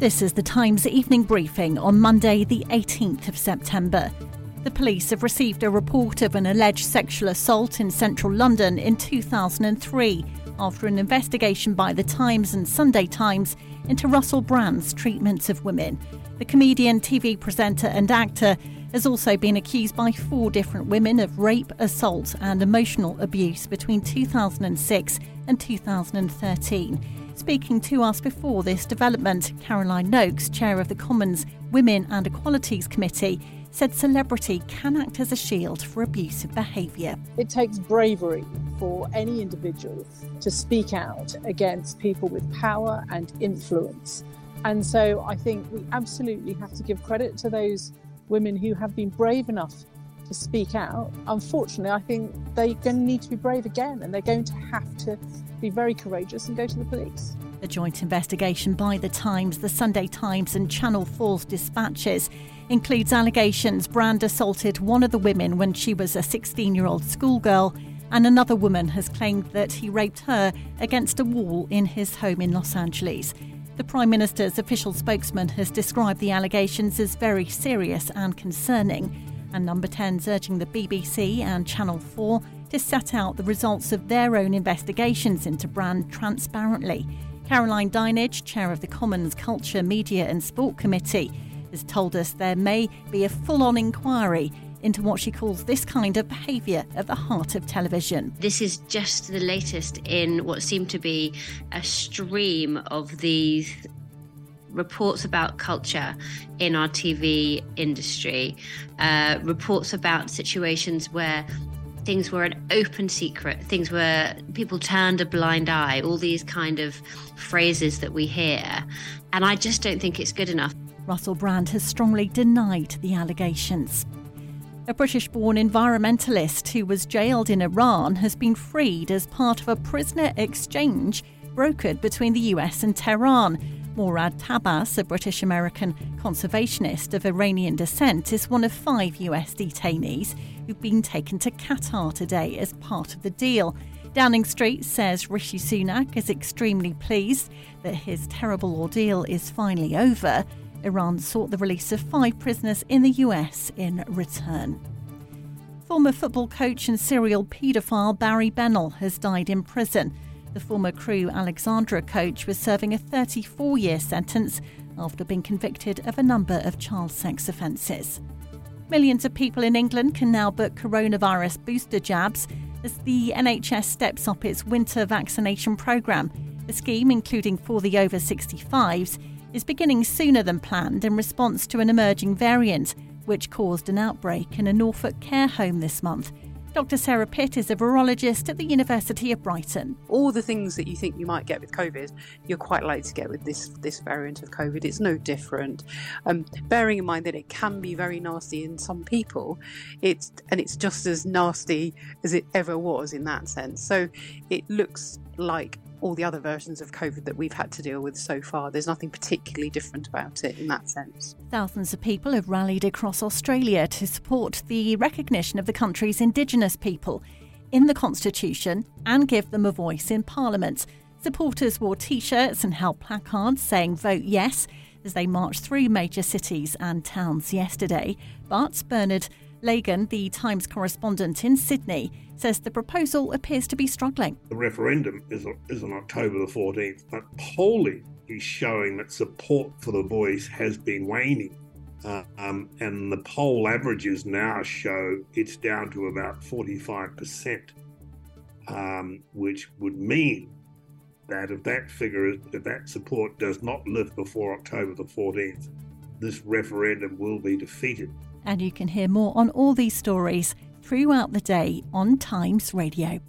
This is the Times evening briefing on Monday, the 18th of September. The police have received a report of an alleged sexual assault in central London in 2003 after an investigation by The Times and Sunday Times into Russell Brand's treatments of women. The comedian, TV presenter, and actor has also been accused by four different women of rape, assault, and emotional abuse between 2006 and 2013. Speaking to us before this development, Caroline Nokes, chair of the Commons Women and Equalities Committee, said celebrity can act as a shield for abusive behaviour. It takes bravery for any individual to speak out against people with power and influence. And so I think we absolutely have to give credit to those women who have been brave enough to speak out. Unfortunately, I think they're going to need to be brave again and they're going to have to be very courageous and go to the police. A joint investigation by The Times, The Sunday Times, and Channel 4's dispatches includes allegations Brand assaulted one of the women when she was a 16 year old schoolgirl, and another woman has claimed that he raped her against a wall in his home in Los Angeles. The Prime Minister's official spokesman has described the allegations as very serious and concerning, and Number 10's urging the BBC and Channel 4 to set out the results of their own investigations into Brand transparently. Caroline Dinenage, chair of the Commons Culture, Media and Sport Committee, has told us there may be a full on inquiry into what she calls this kind of behaviour at the heart of television. This is just the latest in what seem to be a stream of these reports about culture in our TV industry, uh, reports about situations where things were an open secret, things where people turned a blind eye, all these kind of phrases that we hear. And I just don't think it's good enough. Russell Brand has strongly denied the allegations. A British born environmentalist who was jailed in Iran has been freed as part of a prisoner exchange brokered between the US and Tehran. Morad Tahbaz, a British American conservationist of Iranian descent, is one of five US detainees who've been taken to Qatar today as part of the deal. Downing Street says Rishi Sunak is extremely pleased that his terrible ordeal is finally over. Iran sought the release of five prisoners in the US in return. Former football coach and serial paedophile Barry Bennell has died in prison. The former Crewe Alexandra coach was serving a 34 year sentence after being convicted of a number of child sex offences. Millions of people in England can now book coronavirus booster jabs as the NHS steps up its winter vaccination programme. The scheme, including for the over 65s, is beginning sooner than planned in response to an emerging variant, which caused an outbreak in a Norfolk care home this month. Dr. Sarah Pitt is a virologist at the University of Brighton. All the things that you think you might get with COVID, you're quite likely to get with this this variant of COVID. It's no different. Um, bearing in mind that it can be very nasty in some people, it's and it's just as nasty as it ever was in that sense. So it looks like all the other versions of COVID that we've had to deal with so far. There's nothing particularly different about it in that sense. Thousands of people have rallied across Australia to support the recognition of the country's Indigenous people in the Constitution and give them a voice in Parliament. Supporters wore t shirts and held placards saying vote yes as they marched through major cities and towns yesterday. But Bernard Lagan, the Times correspondent in Sydney, says the proposal appears to be struggling. The referendum is, is on October the 14th, but polling is showing that support for the voice has been waning. Uh, um, and the poll averages now show it's down to about 45%, um, which would mean that if that figure, if that support does not lift before October the 14th, this referendum will be defeated. And you can hear more on all these stories throughout the day on Times Radio.